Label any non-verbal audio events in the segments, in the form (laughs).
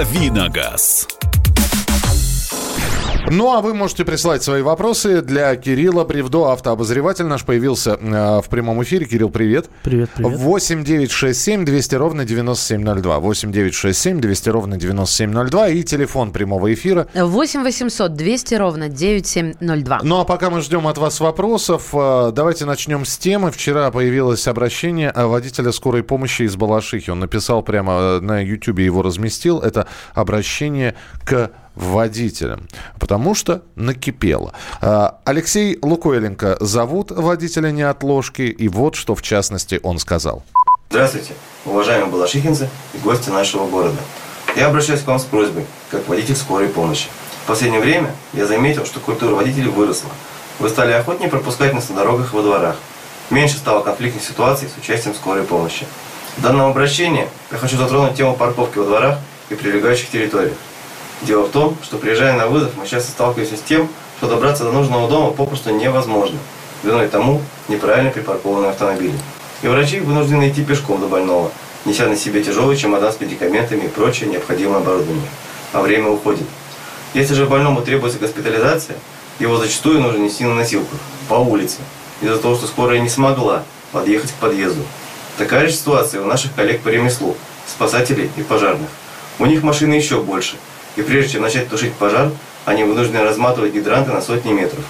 Давиногаз. Ну, а вы можете прислать свои вопросы для Кирилла Бревдо, автообозреватель наш появился э, в прямом эфире. Кирилл, привет. Привет, привет. 8 9 6 7 200 ровно 9702. 8 9 6 7 200 ровно 9702 и телефон прямого эфира. 8 800 200 ровно 9702. Ну, а пока мы ждем от вас вопросов, э, давайте начнем с темы. Вчера появилось обращение водителя скорой помощи из Балашихи. Он написал прямо э, на YouTube, его разместил. Это обращение к водителям, потому что накипело. А, Алексей Лукойленко зовут водителя неотложки, и вот что в частности он сказал. Здравствуйте, уважаемые балашихинцы и гости нашего города. Я обращаюсь к вам с просьбой, как водитель скорой помощи. В последнее время я заметил, что культура водителей выросла. Вы стали охотнее пропускать нас на дорогах во дворах. Меньше стало конфликтных ситуаций с участием скорой помощи. В данном обращении я хочу затронуть тему парковки во дворах и прилегающих территориях. Дело в том, что приезжая на вызов, мы часто сталкиваемся с тем, что добраться до нужного дома попросту невозможно. Виной тому неправильно припаркованные автомобили. И врачи вынуждены идти пешком до больного, неся на себе тяжелый чемодан с медикаментами и прочее необходимое оборудование. А время уходит. Если же больному требуется госпитализация, его зачастую нужно нести на носилках, по улице, из-за того, что скорая не смогла подъехать к подъезду. Такая же ситуация у наших коллег по ремеслу, спасателей и пожарных. У них машины еще больше – и прежде чем начать тушить пожар, они вынуждены разматывать гидранты на сотни метров.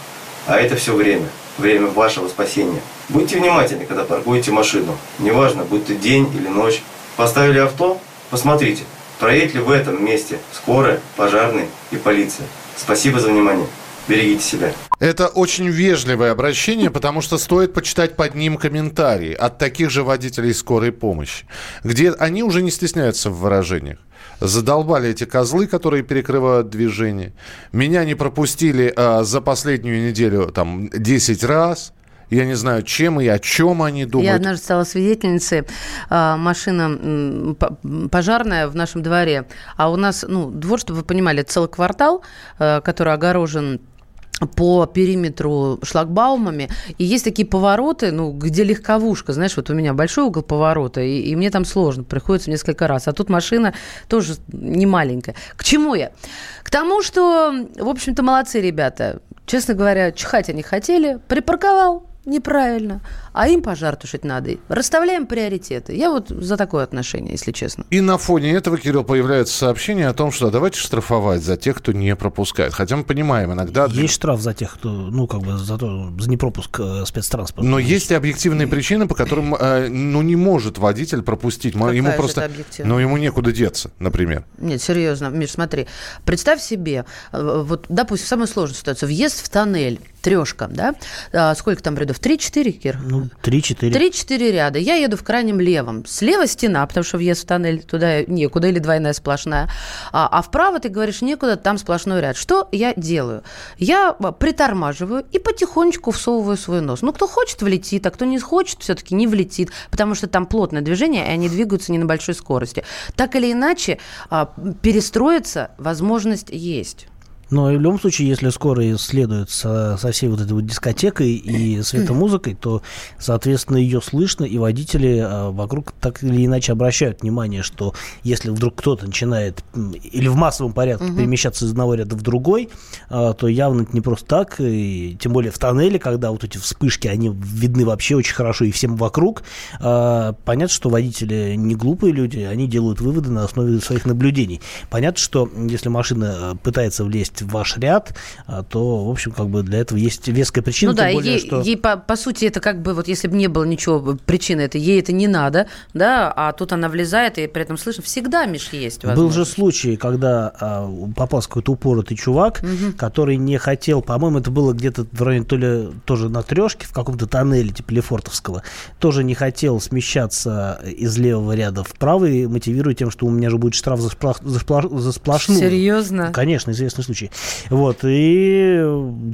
А это все время. Время вашего спасения. Будьте внимательны, когда паркуете машину. Неважно, будь то день или ночь. Поставили авто? Посмотрите, проедет ли в этом месте скорая, пожарные и полиция. Спасибо за внимание. Берегите себя. Это очень вежливое обращение, потому что стоит почитать под ним комментарии от таких же водителей скорой помощи, где они уже не стесняются в выражениях. Задолбали эти козлы, которые перекрывают движение. Меня не пропустили а, за последнюю неделю там 10 раз. Я не знаю, чем и о чем они думают. Я однажды стала свидетельницей. А, машина пожарная в нашем дворе. А у нас, ну, двор, чтобы вы понимали, целый квартал, а, который огорожен по периметру шлагбаумами. И есть такие повороты, ну, где легковушка. Знаешь, вот у меня большой угол поворота, и, и мне там сложно, приходится несколько раз. А тут машина тоже не маленькая. К чему я? К тому, что, в общем-то, молодцы ребята. Честно говоря, чихать они хотели. Припарковал, неправильно, а им пожар тушить надо. Расставляем приоритеты. Я вот за такое отношение, если честно. И на фоне этого, Кирилл, появляется сообщение о том, что давайте штрафовать за тех, кто не пропускает. Хотя мы понимаем, иногда... Есть штраф за тех, кто, ну, как бы, за, то, за непропуск э, спецтранспорта. Но есть и объективные причины, по которым, э, ну, не может водитель пропустить. Какая ему просто... Ну, ему некуда деться, например. Нет, серьезно, Миш, смотри. Представь себе, э, вот, допустим, самую сложную ситуацию. Въезд в тоннель, трешка, да? А, сколько там рядов? Три-четыре, Кир? Ну, три-четыре. Три-четыре ряда. Я еду в крайнем левом. Слева стена, потому что въезд в тоннель туда некуда, или двойная сплошная. А, а вправо ты говоришь некуда, там сплошной ряд. Что я делаю? Я а, притормаживаю и потихонечку всовываю свой нос. Ну, кто хочет, влетит, а кто не хочет, все-таки не влетит, потому что там плотное движение, и они двигаются не на большой скорости. Так или иначе, а, перестроиться возможность есть. Но в любом случае, если скоро следует со, со всей вот этой вот дискотекой и (clears throat) светомузыкой, то, соответственно, ее слышно, и водители а, вокруг так или иначе обращают внимание, что если вдруг кто-то начинает или в массовом порядке угу. перемещаться из одного ряда в другой, а, то явно это не просто так, и тем более в тоннеле, когда вот эти вспышки, они видны вообще очень хорошо и всем вокруг, а, понятно, что водители не глупые люди, они делают выводы на основе своих наблюдений. Понятно, что если машина пытается влезть в ваш ряд, а, то, в общем, как бы для этого есть веская причина. Ну да, более, ей, что... ей по, по сути это как бы, вот если бы не было ничего причины, это ей это не надо, да, а тут она влезает, и при этом слышно, всегда, Миш, есть Был же случай, когда а, попался какой-то упоротый чувак, угу. который не хотел, по-моему, это было где-то в районе то ли тоже на трешке, в каком-то тоннеле типа Лефортовского, тоже не хотел смещаться из левого ряда в правый, мотивируя тем, что у меня же будет штраф за, сплош... за сплошную. Серьезно? Конечно, известный случай. Вот, и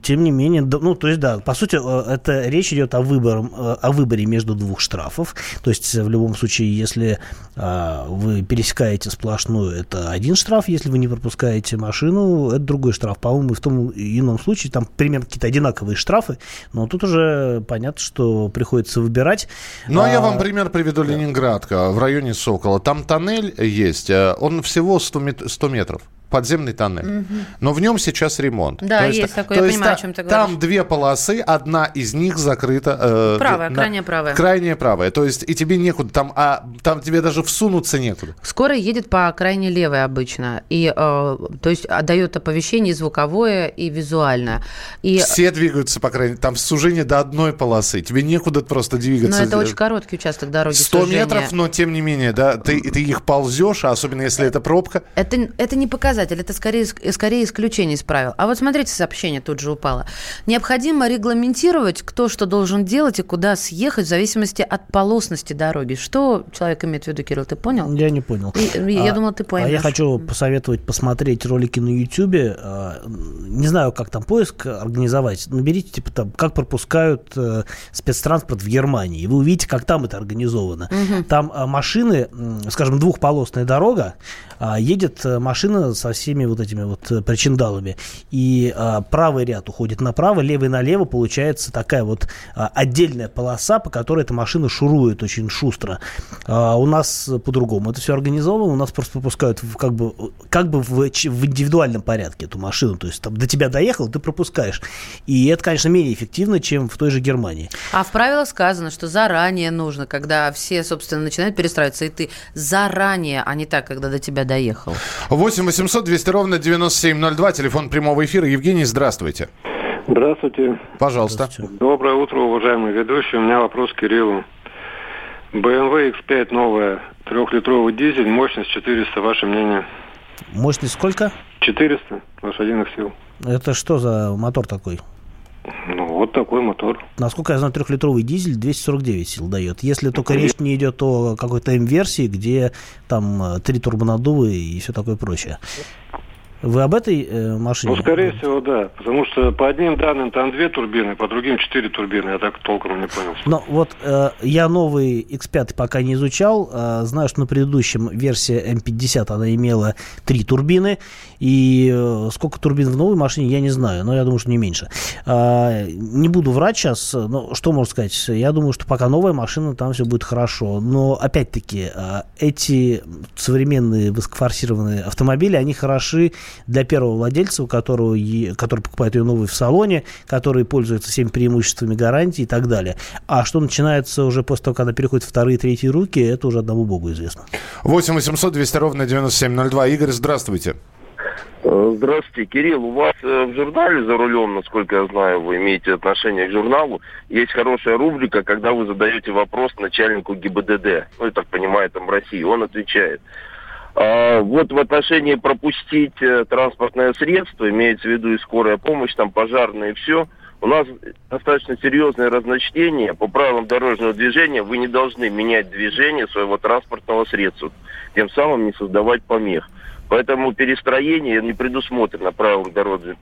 тем не менее, ну, то есть, да, по сути, э, это речь идет о, выборе, э, о выборе между двух штрафов. То есть, в любом случае, если а, вы пересекаете сплошную, это один штраф, если вы не пропускаете машину, это другой штраф. По-моему, в том ином случае там примерно какие-то одинаковые штрафы, но тут уже понятно, что приходится выбирать. Ну, а я вам пример приведу Ленинградка в районе Сокола. Там тоннель есть, э, он всего 100 метров подземный тоннель. Угу. Но в нем сейчас ремонт. Да, то есть, есть такой, я есть понимаю, та, о чем ты говоришь. Там две полосы, одна из них закрыта... Э, правая, на, крайняя правая. Крайняя правая. То есть и тебе некуда, там, а, там тебе даже всунуться некуда. Скорая едет по крайне левой обычно. И, э, то есть дает оповещение звуковое и визуальное. И... Все двигаются по крайней... Там сужение до одной полосы. Тебе некуда просто двигаться. Но это очень короткий участок дороги. 100 сужения. метров, но тем не менее, да, ты, ты их ползешь, а особенно если это пробка. Это, это не показатель показатель, это скорее, скорее исключение из правил. А вот смотрите, сообщение тут же упало. Необходимо регламентировать, кто что должен делать и куда съехать в зависимости от полосности дороги. Что человек имеет в виду, Кирилл, ты понял? Я не понял. И, я а, думал, ты понял. А я хочу посоветовать посмотреть ролики на YouTube. А, не знаю, как там поиск организовать. Наберите, типа, там, как пропускают э, спецтранспорт в Германии. И вы увидите, как там это организовано. Угу. Там а, машины, скажем, двухполосная дорога, едет э, машина с со всеми вот этими вот э, причиндалами. И а, правый ряд уходит направо, левый налево, получается такая вот а, отдельная полоса, по которой эта машина шурует очень шустро. А, у нас по-другому это все организовано, у нас просто пропускают в, как бы, как бы в, в индивидуальном порядке эту машину, то есть там до тебя доехал, ты пропускаешь. И это, конечно, менее эффективно, чем в той же Германии. А в правилах сказано, что заранее нужно, когда все, собственно, начинают перестраиваться, и ты заранее, а не так, когда до тебя доехал. 8 800 800 200 ровно 9702, телефон прямого эфира. Евгений, здравствуйте. Здравствуйте. Пожалуйста. Доброе утро, уважаемый ведущий. У меня вопрос к Кириллу. BMW X5 новая, трехлитровый дизель, мощность 400, ваше мнение? Мощность сколько? 400 лошадиных сил. Это что за мотор такой? Ну, вот такой мотор. Насколько я знаю, трехлитровый дизель 249 сил дает. Если только речь не идет о какой-то М-версии, где там э, три турбонаддува и все такое прочее. Вы об этой э, машине? Ну, скорее всего, да. Потому что по одним данным там две турбины, по другим четыре турбины. Я так толком не понял. Но вот э, я новый X5 пока не изучал. Э, знаю, что на предыдущем версии M50 она имела три турбины. И э, сколько турбин в новой машине, я не знаю. Но я думаю, что не меньше. Э, не буду врать сейчас. Но что можно сказать? Я думаю, что пока новая машина, там все будет хорошо. Но, опять-таки, э, эти современные высокофорсированные автомобили, они хороши для первого владельца, у которого, который покупает ее новый в салоне, который пользуется всеми преимуществами гарантии и так далее. А что начинается уже после того, когда переходит в вторые, третьи руки, это уже одному богу известно. 8 800 200 ровно 9702. Игорь, здравствуйте. Э, здравствуйте, Кирилл. У вас э, в журнале «За рулем», насколько я знаю, вы имеете отношение к журналу, есть хорошая рубрика, когда вы задаете вопрос начальнику ГИБДД, ну, я так понимаю, там в России, он отвечает. А, вот в отношении пропустить э, транспортное средство, имеется в виду и скорая помощь, там пожарные все, у нас достаточно серьезное разночтение. По правилам дорожного движения вы не должны менять движение своего транспортного средства, тем самым не создавать помех. Поэтому перестроение не предусмотрено правилам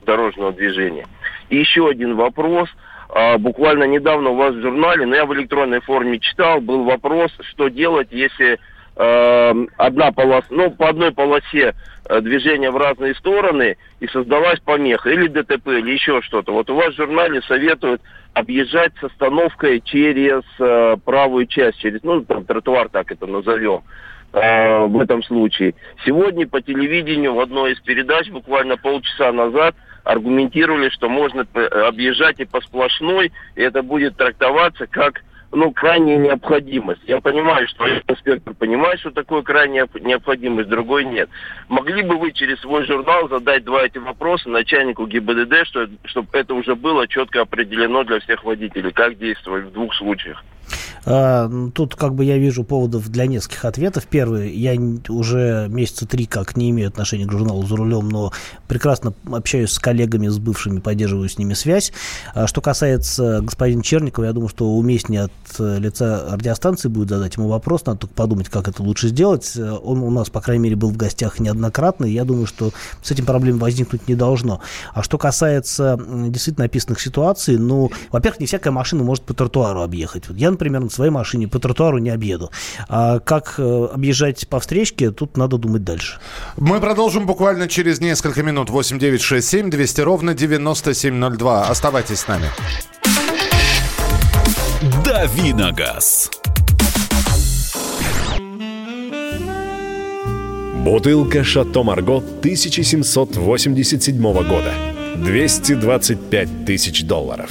дорожного движения. И еще один вопрос. А, буквально недавно у вас в журнале, но я в электронной форме читал, был вопрос, что делать, если одна полоса, ну, по одной полосе э, движения в разные стороны и создалась помеха, или ДТП, или еще что-то. Вот у вас в журнале советуют объезжать с остановкой через э, правую часть, через, ну, там, тротуар, так это назовем, э, в этом случае. Сегодня по телевидению в одной из передач, буквально полчаса назад, аргументировали, что можно э, объезжать и по сплошной, и это будет трактоваться как ну, крайняя необходимость. Я понимаю, что инспектор понимает, что такое крайняя необходимость, другой нет. Могли бы вы через свой журнал задать два эти вопроса начальнику ГИБДД, что, чтобы это уже было четко определено для всех водителей, как действовать в двух случаях? А, тут как бы я вижу поводов для нескольких ответов. Первый, я уже месяца три как не имею отношения к журналу «За рулем», но прекрасно общаюсь с коллегами, с бывшими, поддерживаю с ними связь. А что касается господина Черникова, я думаю, что уместнее от э, лица радиостанции будет задать ему вопрос, надо только подумать, как это лучше сделать. Он у нас, по крайней мере, был в гостях неоднократно, и я думаю, что с этим проблем возникнуть не должно. А что касается действительно описанных ситуаций, ну, во-первых, не всякая машина может по тротуару объехать. Вот я, например, на своей машине по тротуару не объеду. А как э, объезжать по встречке, тут надо думать дальше. Мы продолжим буквально через несколько минут. 8 9 6 7 200 ровно 9702. Оставайтесь с нами. Давиногаз. Бутылка «Шато Марго» 1787 года. 225 тысяч долларов.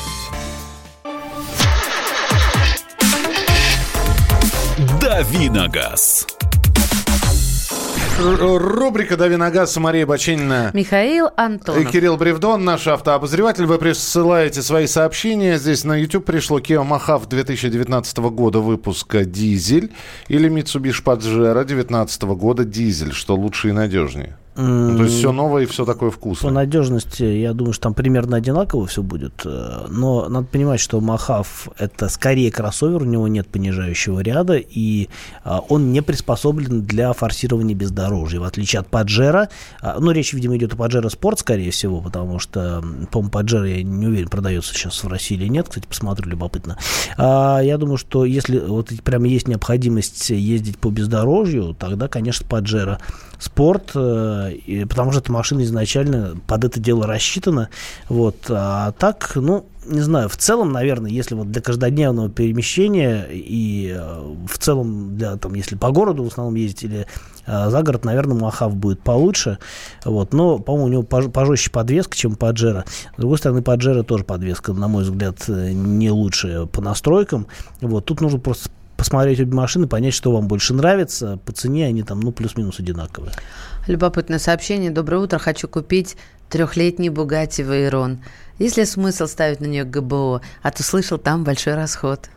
Давиногаз. Рубрика «Дави на газ» Мария Бачинина. Михаил Антонов. И Кирилл Бревдон, наш автообозреватель. Вы присылаете свои сообщения. Здесь на YouTube пришло Kia Mahav 2019 года выпуска «Дизель» или Mitsubishi Pajero 2019 года «Дизель». Что лучше и надежнее? Ну, то есть все новое и все такое вкусное. По надежности, я думаю, что там примерно одинаково все будет. Э, но надо понимать, что Махав это скорее кроссовер, у него нет понижающего ряда, и а, он не приспособлен для форсирования бездорожья, в отличие от Паджера. Ну, речь, видимо, идет о Паджеро Спорт, скорее всего, потому что, по-моему, Паджеро, я не уверен, продается сейчас в России или нет. Кстати, посмотрю, любопытно. А, я думаю, что если вот прямо есть необходимость ездить по бездорожью, тогда, конечно, Паджеро Спорт э, и, потому что эта машина изначально под это дело рассчитана. Вот. А так, ну, не знаю, в целом, наверное, если вот для каждодневного перемещения и э, в целом для, там, если по городу в основном ездить или э, за город, наверное, Махав будет получше. Вот. Но, по-моему, у него пожестче подвеска, чем Паджеро. С другой стороны, Паджеро тоже подвеска, на мой взгляд, не лучшая по настройкам. Вот. Тут нужно просто посмотреть обе машины, понять, что вам больше нравится. По цене они там, ну, плюс-минус одинаковые. Любопытное сообщение. Доброе утро. Хочу купить трехлетний Бугатти Вейрон. Есть ли смысл ставить на нее ГБО? А то слышал, там большой расход.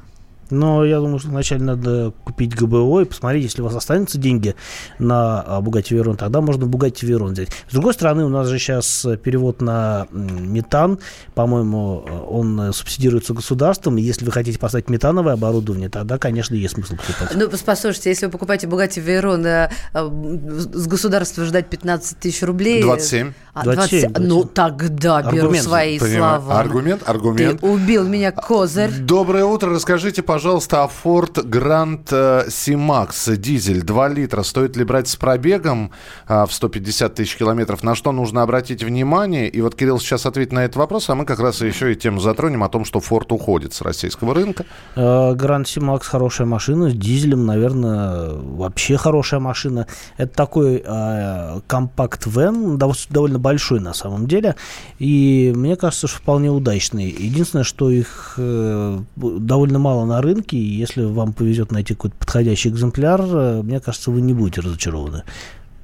Но я думаю, что вначале надо купить ГБО и посмотреть, если у вас останутся деньги на Bugatti Veyron, тогда можно Bugatti Veyron взять. С другой стороны, у нас же сейчас перевод на метан, по-моему, он субсидируется государством, и если вы хотите поставить метановое оборудование, тогда, конечно, есть смысл покупать. Ну, послушайте, если вы покупаете Bugatti Veyron, э, с государства ждать 15 тысяч рублей... 27. А, 27, 27. Ну, тогда аргумент, беру свои понимаю. слова. Аргумент, аргумент. Ты убил меня, козырь. Доброе утро. Расскажите, пожалуйста, о Ford Grand э, C-Max дизель 2 литра. Стоит ли брать с пробегом а, в 150 тысяч километров? На что нужно обратить внимание? И вот Кирилл сейчас ответит на этот вопрос, а мы как раз еще и тему затронем о том, что Ford уходит с российского рынка. Э, Grand C-Max хорошая машина. С дизелем, наверное, вообще хорошая машина. Это такой э, компакт-вен, довольно большой на самом деле. И мне кажется, что вполне удачный. Единственное, что их э, довольно мало на рынке. И если вам повезет найти какой-то подходящий экземпляр, э, мне кажется, вы не будете разочарованы.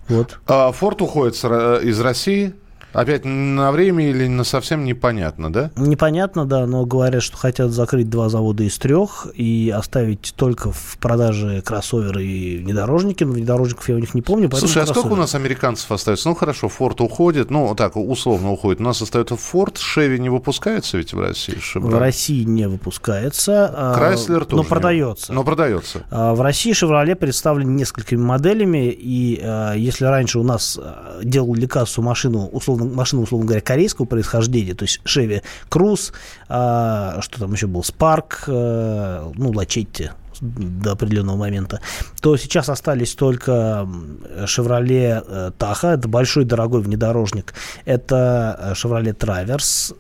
Вот. А Форд уходит из России. Опять на время или на совсем непонятно, да? Непонятно, да, но говорят, что хотят закрыть два завода из трех и оставить только в продаже кроссоверы и внедорожники. Но внедорожников я у них не помню. Слушай, а сколько у нас американцев остается? Ну, хорошо, Форд уходит, ну, так, условно уходит. У нас остается Форд, Шеви не выпускается ведь в России? Шевроле. В России не выпускается. А, Крайслер тоже Но продается. Но продается. А, в России Шевроле представлен несколькими моделями, и если раньше у нас делали кассу машину, условно условно, машина, условно говоря, корейского происхождения, то есть Chevy Cruze, а, что там еще был, Spark, а, ну, Лачетти, до определенного момента, то сейчас остались только Chevrolet Tahoe, это большой дорогой внедорожник, это Chevrolet Traverse,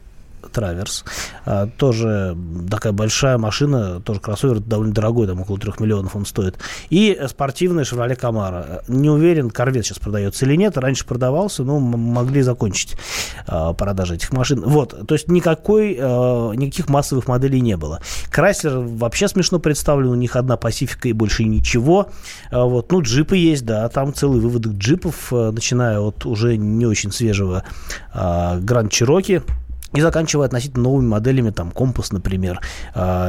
А, тоже такая большая машина, тоже кроссовер довольно дорогой, там около 3 миллионов он стоит. И спортивная Chevrolet Camaro. Не уверен, корвет сейчас продается или нет. Раньше продавался, но могли закончить а, продажи этих машин. Вот, то есть никакой, а, никаких массовых моделей не было. Крайслер вообще смешно представлен, у них одна Пасифика и больше ничего. А, вот, ну, джипы есть, да, там целый выводок джипов, начиная от уже не очень свежего Гранд Чироки, и заканчивая относительно новыми моделями, там, компас, например,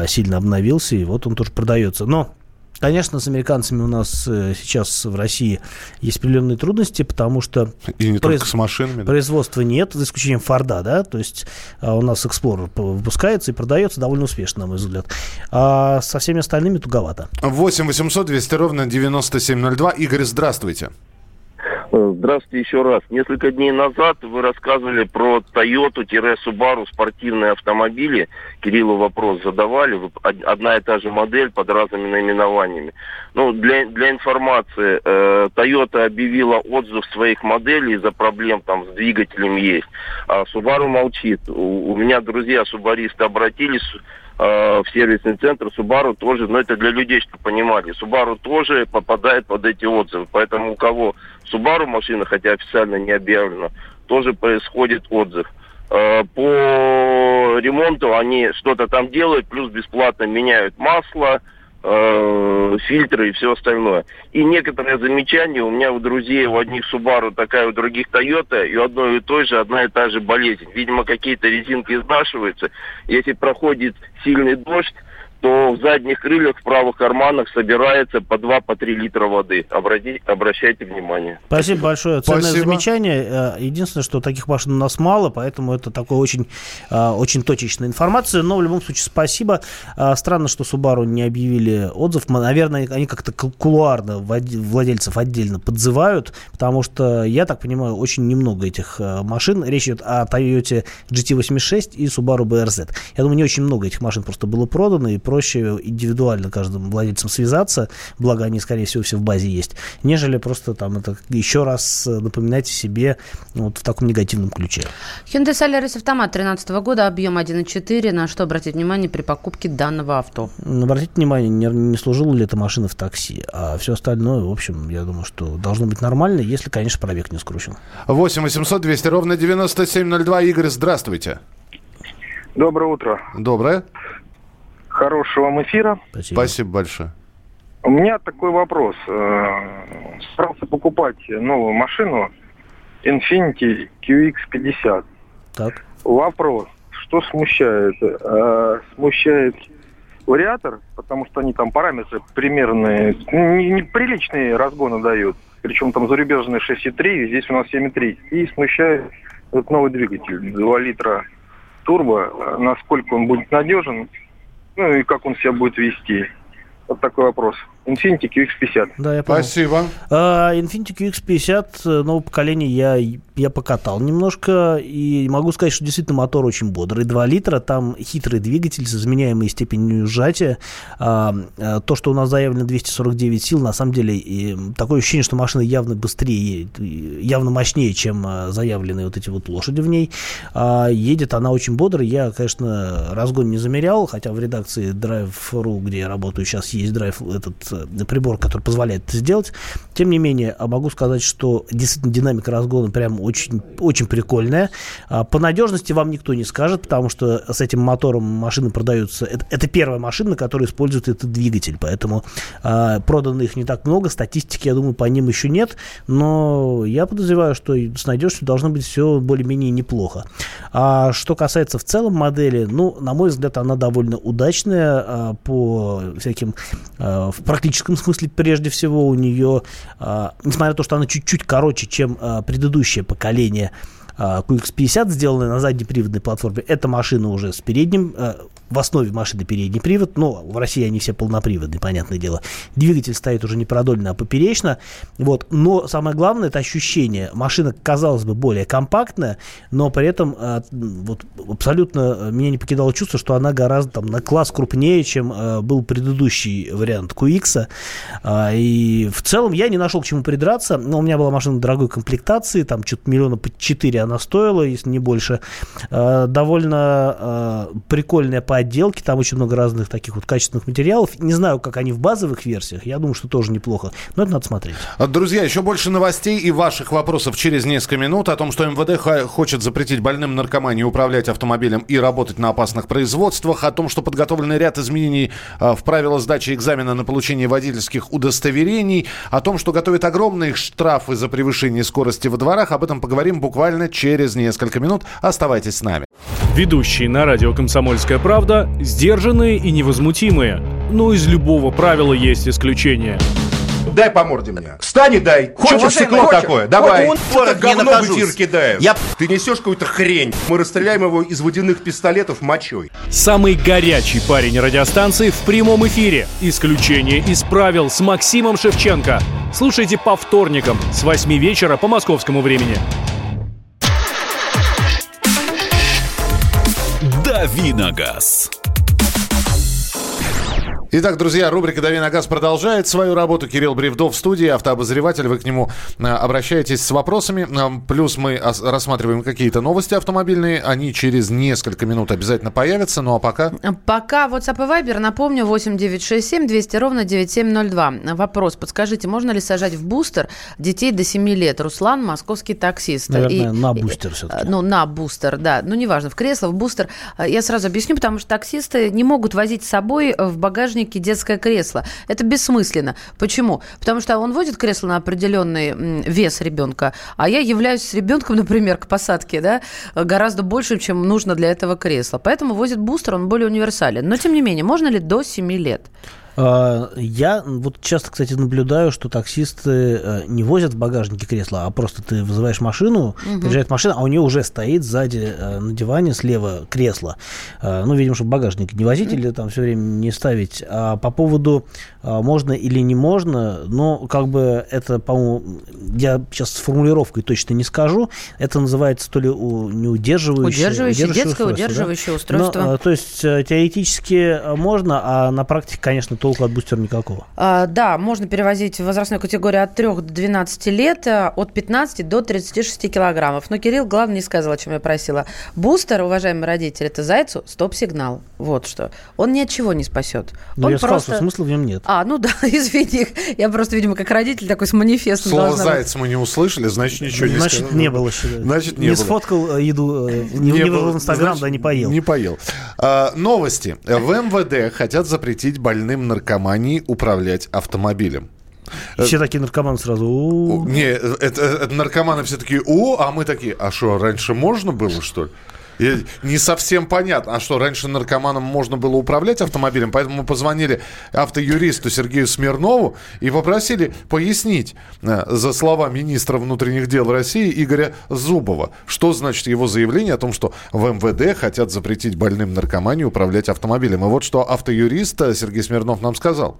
сильно обновился, и вот он тоже продается. Но Конечно, с американцами у нас э, сейчас в России есть определенные трудности, потому что и не произ... с машинами, производства нет, за исключением Форда, да, то есть а у нас Explorer выпускается и продается довольно успешно, на мой взгляд. А со всеми остальными туговато. 8 800 200 ровно 9702. Игорь, здравствуйте. Здравствуйте еще раз. Несколько дней назад вы рассказывали про Toyota-Subaru спортивные автомобили. Кириллу вопрос задавали. Одна и та же модель под разными наименованиями. Ну, для, для информации, э, Toyota объявила отзыв своих моделей из-за проблем там с двигателем есть. А Subaru молчит. У, у меня друзья субаристы обратились Э, в сервисный центр Subaru тоже, но это для людей, чтобы понимали, Subaru тоже попадает под эти отзывы. Поэтому у кого Subaru машина, хотя официально не объявлено, тоже происходит отзыв. Э, по ремонту они что-то там делают, плюс бесплатно меняют масло, э, фильтры и все остальное. И некоторые замечания у меня у друзей, у одних Subaru такая, у других Toyota, и у одной и той же одна и та же болезнь. Видимо, какие-то резинки изнашиваются. Если проходит сильный дождь, то в задних крыльях, в правых карманах собирается по 2-3 по литра воды. Обрати, обращайте внимание. Спасибо большое. Ценное Спасибо. замечание. Э, единственное, что таких машин у нас мало, поэтому это такая очень, э, очень точечная информация. Но в любом случае спасибо. Э, странно, что Subaru не объявили отзыв. Наверное, они как-то кулуарно владельцев отдельно подзывают, потому что, я так понимаю, очень немного этих машин. Речь идет о Toyota GT86 и Subaru BRZ. Я думаю, не очень много этих машин просто было продано, и проще индивидуально каждым владельцам связаться, благо они, скорее всего, все в базе есть, нежели просто там это еще раз напоминать себе вот в таком негативном ключе. Hyundai Solaris автомат 2013 года, объем 1.4. На что обратить внимание при покупке данного авто? Обратите внимание, не, не служила ли эта машина в такси, а все остальное, в общем, я думаю, что должно быть нормально, если, конечно, пробег не скручен. 8 800 200 ровно 9702. Игорь, здравствуйте. Доброе утро. Доброе хорошего вам эфира. Спасибо. Спасибо большое. У меня такой вопрос. Э, старался покупать новую машину Infiniti QX50. Так. Вопрос. Что смущает? Э, смущает вариатор, потому что они там параметры примерные, неприличные разгоны дают. Причем там зарубежные 6,3, здесь у нас 7,3. И смущает этот новый двигатель 2 литра турбо. Насколько он будет надежен, ну и как он себя будет вести. Вот такой вопрос. Infiniti QX50. Да, я понял. Спасибо. Uh, Infiniti QX50 э, нового поколения я, я покатал немножко, и могу сказать, что действительно мотор очень бодрый. 2 литра, там хитрый двигатель с изменяемой степенью сжатия. Uh, uh, то, что у нас заявлено 249 сил, на самом деле и такое ощущение, что машина явно быстрее, явно мощнее, чем заявленные вот эти вот лошади в ней. Едет она очень бодро. Я, конечно, разгон не замерял, хотя в редакции Drive.ru, где я работаю сейчас, есть Drive этот Э, прибор, который позволяет это сделать. Тем не менее, а могу сказать, что действительно динамика разгона прям очень, очень прикольная. А, по надежности вам никто не скажет, потому что с этим мотором машины продаются. Это, это первая машина, которая использует этот двигатель, поэтому а, продано их не так много. Статистики, я думаю, по ним еще нет, но я подозреваю, что с надежностью должно быть все более-менее неплохо. А что касается в целом модели, ну, на мой взгляд, она довольно удачная а, по всяким в практическом смысле прежде всего у нее, а, несмотря на то, что она чуть-чуть короче, чем а, предыдущее поколение QX50, сделанное на заднеприводной платформе, эта машина уже с передним в основе машины передний привод, но в России они все полноприводные, понятное дело. Двигатель стоит уже не продольно, а поперечно. Вот. Но самое главное, это ощущение. Машина, казалось бы, более компактная, но при этом э, вот, абсолютно меня не покидало чувство, что она гораздо там, на класс крупнее, чем э, был предыдущий вариант QX. Э, и в целом я не нашел к чему придраться. Но у меня была машина дорогой комплектации, там что-то миллиона по 4 она стоила, если не больше. Э, довольно э, прикольная по отделке, там очень много разных таких вот качественных материалов. Не знаю, как они в базовых версиях, я думаю, что тоже неплохо, но это надо смотреть. Друзья, еще больше новостей и ваших вопросов через несколько минут о том, что МВД хочет запретить больным наркомании управлять автомобилем и работать на опасных производствах, о том, что подготовленный ряд изменений э, в правила сдачи экзамена на получение водительских удостоверений, о том, что готовят огромные штрафы за превышение скорости во дворах. Об этом поговорим буквально через несколько минут. Оставайтесь с нами. Ведущие на радио «Комсомольская правда» сдержанные и невозмутимые. Но из любого правила есть исключение. Дай по морде мне. Встань и дай. Хочешь стекло хочешь, такое? Давай. Он это говно в эфир кидает. Я... Ты несешь какую-то хрень. Мы расстреляем его из водяных пистолетов мочой. Самый горячий парень радиостанции в прямом эфире. Исключение из правил с Максимом Шевченко. Слушайте по вторникам с 8 вечера по московскому времени. Давиногаз. Итак, друзья, рубрика «Дави на газ» продолжает свою работу. Кирилл Бревдов в студии, автообозреватель. Вы к нему э, обращаетесь с вопросами. Э, плюс мы рассматриваем какие-то новости автомобильные. Они через несколько минут обязательно появятся. Ну а пока... Пока WhatsApp и Viber, напомню, 8967 200 ровно 9702. Вопрос. Подскажите, можно ли сажать в бустер детей до 7 лет? Руслан, московский таксист. Наверное, и, на бустер все-таки. Ну, на бустер, да. Ну, неважно, в кресло, в бустер. Я сразу объясню, потому что таксисты не могут возить с собой в багажник багажнике детское кресло. Это бессмысленно. Почему? Потому что он возит кресло на определенный вес ребенка, а я являюсь с ребенком, (laughs) например, к посадке, да, гораздо больше, чем нужно для этого кресла. Поэтому возит бустер, он более универсален. Но, тем не менее, можно ли до 7 лет? А, я вот часто, кстати, наблюдаю, что таксисты э, не возят в багажнике кресла, а просто ты вызываешь машину, угу. приезжает машина, а у нее уже стоит сзади э, на диване слева кресло. Э, ну, видимо, чтобы багажник не возить или там все время не ставить. А по поводу можно или не можно, но как бы это, по-моему, я сейчас с формулировкой точно не скажу. Это называется то ли у, не удерживающее, удерживающее, детское устройство, удерживающее да? устройство. Но, то есть теоретически можно, а на практике, конечно, толку от бустера никакого. А, да, можно перевозить в возрастной категории от 3 до 12 лет, э, от 15 до 36 килограммов. Но Кирилл, главное, не сказал, о чем я просила. Бустер, уважаемые родители, это зайцу стоп-сигнал. Вот что. Он ни от чего не спасет. Он я просто... сказал, что смысла в нем нет. А, ну (laughs) да, извини. Я просто, видимо, как родитель такой с манифестом Слово «заяц» мы не услышали, значит, ничего не Значит, сказал. не было еще. Значит, не, не было. сфоткал э, еду, э, не, не выложил в Инстаграм, да, не поел. Не поел. А, новости. В МВД хотят запретить больным наркомании управлять автомобилем. И все такие наркоманы сразу. Не, это, это наркоманы все такие, о, а мы такие, а что, раньше можно было, что ли? И не совсем понятно. А что, раньше наркоманам можно было управлять автомобилем? Поэтому мы позвонили автоюристу Сергею Смирнову и попросили пояснить э, за слова министра внутренних дел России Игоря Зубова, что значит его заявление о том, что в МВД хотят запретить больным наркоманию управлять автомобилем. И вот что автоюрист э, Сергей Смирнов нам сказал.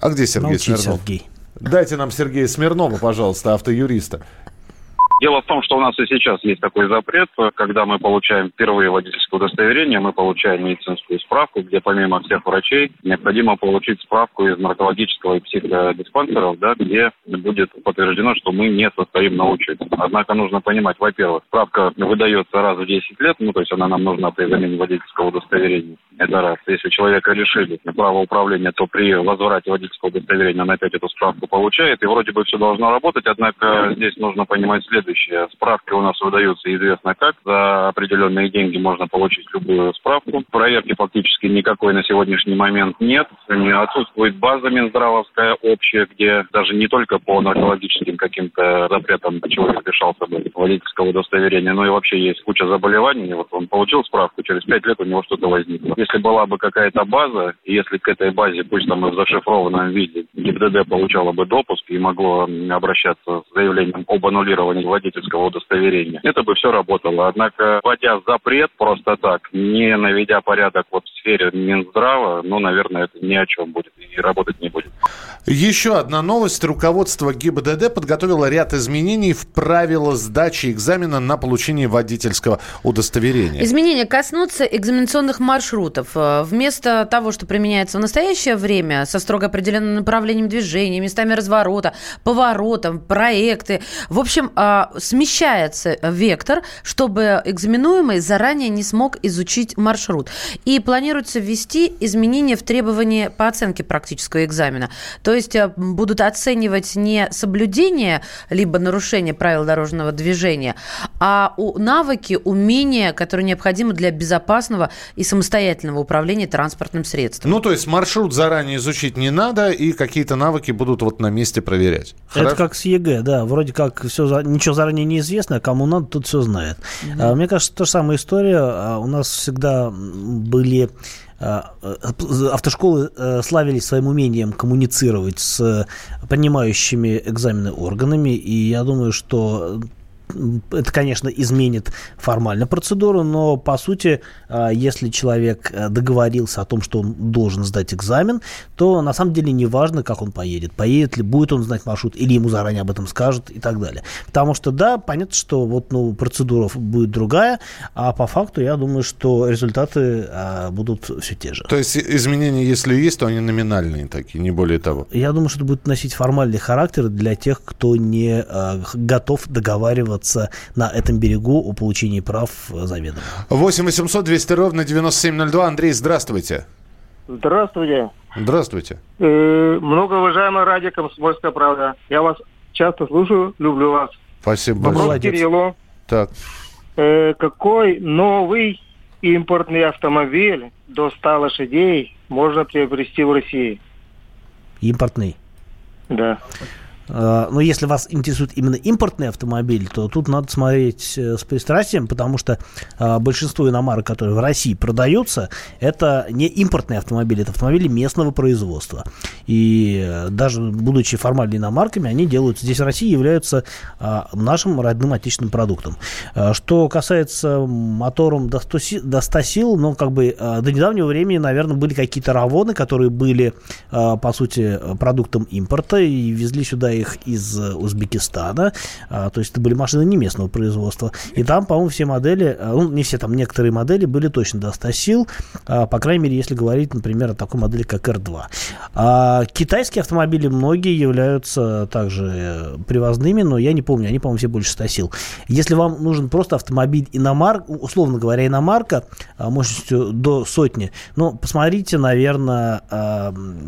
А где Сергей Молчи, Смирнов? Сергей. Дайте нам Сергея Смирнова, пожалуйста, автоюриста. Дело в том, что у нас и сейчас есть такой запрет, когда мы получаем впервые водительское удостоверение, мы получаем медицинскую справку, где помимо всех врачей необходимо получить справку из наркологического и психодиспансеров, да, где будет подтверждено, что мы не состоим на учете. Однако нужно понимать, во-первых, справка выдается раз в 10 лет, ну, то есть она нам нужна при замене водительского удостоверения. Это раз. Если человека лишили права управления, то при возврате водительского удостоверения он опять эту справку получает, и вроде бы все должно работать, однако здесь нужно понимать следующее. Справки у нас выдаются известно как. За определенные деньги можно получить любую справку. Проверки фактически никакой на сегодняшний момент нет. Отсутствует база Минздравовская общая, где даже не только по наркологическим каким-то запретам человек лишался бы водительского удостоверения, но и вообще есть куча заболеваний. Вот он получил справку, через пять лет у него что-то возникло если была бы какая-то база, если к этой базе, пусть там в зашифрованном виде, ГИБДД получала бы допуск и могло обращаться с заявлением об аннулировании водительского удостоверения, это бы все работало. Однако, вводя запрет просто так, не наведя порядок вот в сфере Минздрава, ну, наверное, это ни о чем будет и работать не будет. Еще одна новость. Руководство ГИБДД подготовило ряд изменений в правила сдачи экзамена на получение водительского удостоверения. Изменения коснутся экзаменационных маршрутов. Э, Вместо того, что применяется в настоящее время со строго определенным направлением движения, местами разворота, поворотом, проекты, в общем, а, смещается вектор, чтобы экзаменуемый заранее не смог изучить маршрут. И планируется ввести изменения в требования по оценке практического экзамена. То есть э, будут оценивать не соблюдение либо нарушение правил дорожного движения, а у навыки, умения, которые необходимы для безопасного и самостоятельного управления транспортным средством. Ну, то есть маршрут заранее изучить не надо, и какие-то навыки будут вот на месте проверять. Это Хорошо? как с ЕГЭ, да. Вроде как все, за- ничего заранее неизвестно, кому надо, тут все знает. А, мне кажется, та же самая история. А, у нас всегда были а, э, автошколы э, славились своим умением коммуницировать с э, принимающими экзамены органами, и я думаю, что это, конечно, изменит формально процедуру, но по сути, а, если человек э, договорился о том, что он должен сдать экзамен, то на самом деле не важно, как он поедет. Поедет ли, будет он знать маршрут, или ему заранее об этом скажут и так далее. Потому что, да, понятно, что вот, ну, процедура будет другая, а по факту я думаю, что результаты а, будут все те же. То есть изменения, если есть, то они номинальные такие, не более того. Я думаю, что это будет носить формальный характер для тех, кто не э, готов договариваться на этом берегу о получении прав заведомо. 8 800 200 ровно 9702. Андрей, здравствуйте. Здравствуйте. Здравствуйте. Э, многоуважаемая радио «Комсомольская правда». Я вас часто слушаю, люблю вас. Спасибо Вопрос большое. к Кириллу. Так. Э, какой новый импортный автомобиль до 100 лошадей можно приобрести в России? Импортный. Да. Э, Но если вас интересует именно импортный автомобиль, то тут надо смотреть э, с пристрастием, потому что э, большинство иномарок, которые в России продаются, это не импортные автомобили, это автомобили местного производства. И даже будучи формально иномарками, они делаются здесь в России, являются нашим родным отечественным продуктом. Что касается мотором до 100, си- до 100 сил, ну, как бы до недавнего времени, наверное, были какие-то равоны, которые были, по сути, продуктом импорта и везли сюда их из э, Узбекистана. А, То есть это были машины не местного производства. И там, по-моему, все модели, э, ну, не все, там некоторые модели были точно до 100 сил, а, по крайней мере, если говорить, например, о такой модели, как R2. А китайские автомобили многие являются также э, привозными, но я не помню, они, по-моему, все больше 100 сил. Если вам нужен просто автомобиль иномарка, условно говоря, иномарка мощностью до сотни, ну, посмотрите, наверное,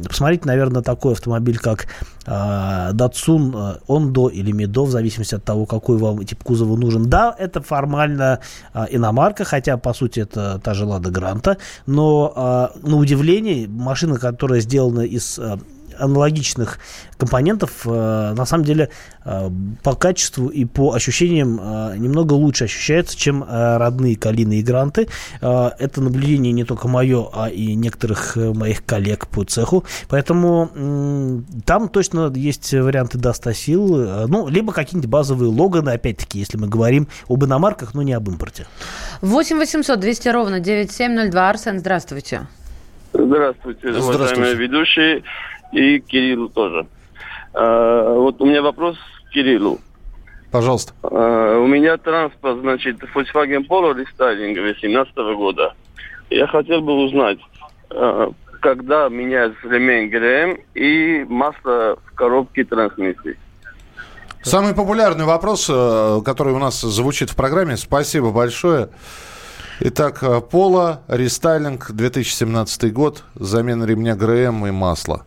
посмотрите, наверное, такой автомобиль, как Datsun а, Ондо или Мидо, в зависимости от того, какой вам тип кузова нужен. Да, это формально а, иномарка, хотя, по сути, это та же Лада Гранта, но, а, на удивление, машина, которая сделана из аналогичных компонентов, э, на самом деле э, по качеству и по ощущениям э, немного лучше ощущается, чем э, родные Калины и Гранты. Э, это наблюдение не только мое, а и некоторых э, моих коллег по цеху. Поэтому м, там точно есть варианты до 100 сил. Э, Ну, либо какие-нибудь базовые Логаны, опять-таки, если мы говорим об иномарках, но не об импорте. 8 800 200 ровно 9702. Арсен. Здравствуйте, Здравствуйте. уважаемые ведущие и Кириллу тоже. А, вот у меня вопрос к Кириллу. Пожалуйста. А, у меня транспорт, значит, Volkswagen Polo рестайлинг 2018 года. Я хотел бы узнать, а, когда меняется ремень ГРМ и масло в коробке трансмиссии. Самый популярный вопрос, э, который у нас звучит в программе. Спасибо большое. Итак, Пола, рестайлинг, 2017 год, замена ремня ГРМ и масла.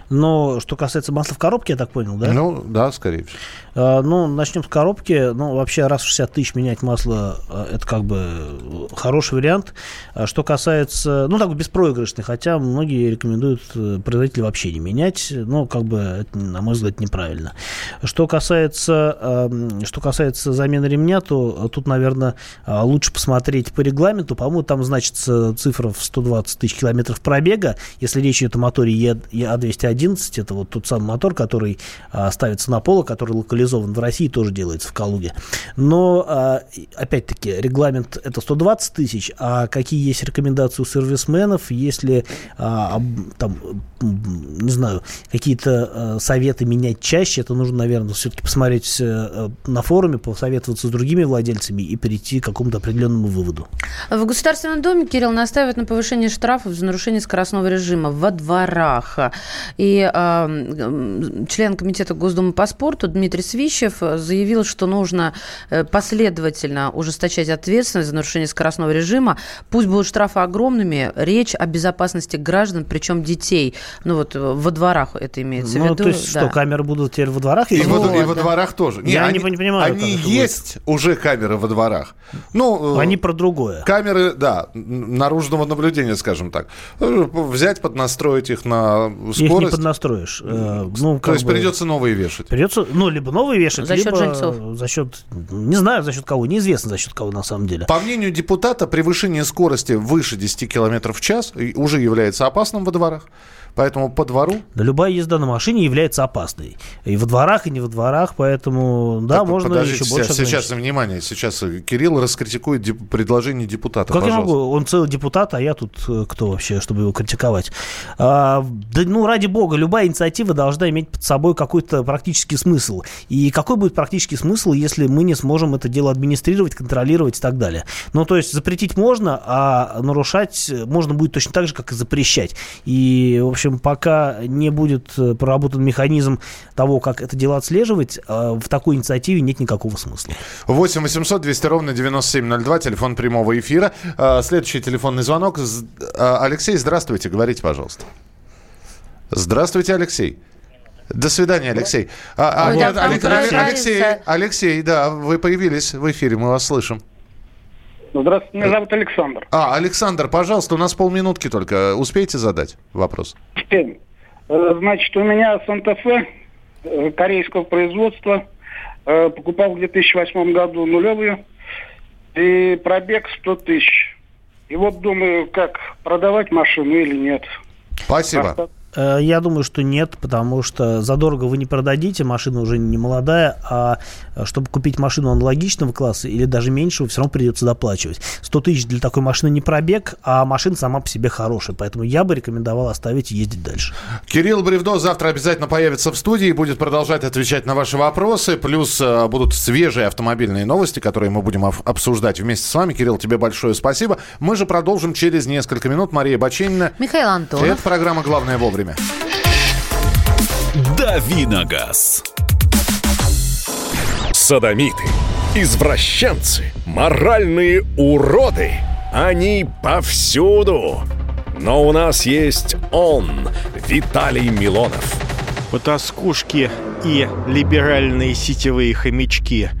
Но что касается масла в коробке, я так понял, да? Ну, да, скорее всего. А, ну, начнем с коробки. Ну, вообще, раз в 60 тысяч менять масло, а, это как бы э, хороший вариант. А что касается, ну, так, беспроигрышный, хотя многие рекомендуют э, производителя вообще не менять. Ну, как бы, это, на мой взгляд, неправильно. Что касается, что касается замены ремня, то тут, наверное, лучше посмотреть по регламенту. По-моему, там значится цифра в 120 тысяч километров пробега. Если речь идет о моторе E201, 11. Это вот тот самый мотор, который а, ставится на поло, который локализован в России, тоже делается в Калуге. Но, а, опять-таки, регламент это 120 тысяч, а какие есть рекомендации у сервисменов, если а, там, не знаю, какие-то а, советы менять чаще, это нужно, наверное, все-таки посмотреть э, на форуме, посоветоваться с другими владельцами и перейти к какому-то определенному выводу. В Государственном доме, Кирилл, настаивает на повышение штрафов за нарушение скоростного режима во дворах. И э, член комитета Госдумы по спорту Дмитрий Свищев заявил, что нужно э, последовательно ужесточать ответственность за нарушение скоростного режима. Пусть будут штрафы огромными. Речь о безопасности граждан, причем детей. Ну вот во дворах это имеется ну, в виду. то есть да. что, камеры будут теперь во дворах? И, вот, во, и во дворах тоже. Я не, не понимаю. Они есть будет. уже камеры во дворах. Ну, они про другое. Камеры, да, наружного наблюдения, скажем так. Взять, поднастроить их на скорость. Их не поднастроишь. Э, ну, То есть бы, придется новые вешать. Придется, ну, либо новые вешать, за либо счет жильцов. за счет, не знаю, за счет кого, неизвестно за счет кого на самом деле. По мнению депутата, превышение скорости выше 10 км в час уже является опасным во дворах. Поэтому по двору... Да любая езда на машине является опасной. И во дворах, и не во дворах, поэтому, да, так, можно еще больше... Сейчас, сейчас, внимание, сейчас Кирилл раскритикует деп- предложение депутата, Как пожалуйста. я могу? Он целый депутат, а я тут э, кто вообще, чтобы его критиковать? А, да, ну, ради бога, любая инициатива должна иметь под собой какой-то практический смысл. И какой будет практический смысл, если мы не сможем это дело администрировать, контролировать и так далее? Ну, то есть запретить можно, а нарушать можно будет точно так же, как и запрещать. И, в общем, общем, пока не будет э, проработан механизм того, как это дело отслеживать, э, в такой инициативе нет никакого смысла. 8 800 200 ровно 9702, телефон прямого эфира. Э, следующий телефонный звонок. Алексей, здравствуйте, говорите, пожалуйста. Здравствуйте, Алексей. До свидания, Алексей. А, а, нет, Алексей, Алексей, Алексей, да, вы появились в эфире, мы вас слышим. Здравствуйте, меня зовут Александр. А, Александр, пожалуйста, у нас полминутки только. Успеете задать вопрос? Успеем. Э, значит, у меня Санта-Фе э, корейского производства. Э, покупал в 2008 году нулевую. И пробег 100 тысяч. И вот думаю, как продавать машину или нет. Спасибо. Э, я думаю, что нет, потому что задорого вы не продадите, машина уже не молодая, а э, чтобы купить машину аналогичного класса или даже меньшего, все равно придется доплачивать. 100 тысяч для такой машины не пробег, а машина сама по себе хорошая, поэтому я бы рекомендовал оставить и ездить дальше. Кирилл Бревдо завтра обязательно появится в студии и будет продолжать отвечать на ваши вопросы, плюс э, будут свежие автомобильные новости, которые мы будем обсуждать вместе с вами. Кирилл, тебе большое спасибо. Мы же продолжим через несколько минут. Мария Баченина. Михаил Антонов. Это программа «Главное вовремя» вовремя. Давиногаз. Садомиты, извращенцы, моральные уроды. Они повсюду. Но у нас есть он, Виталий Милонов. Потаскушки и либеральные сетевые хомячки –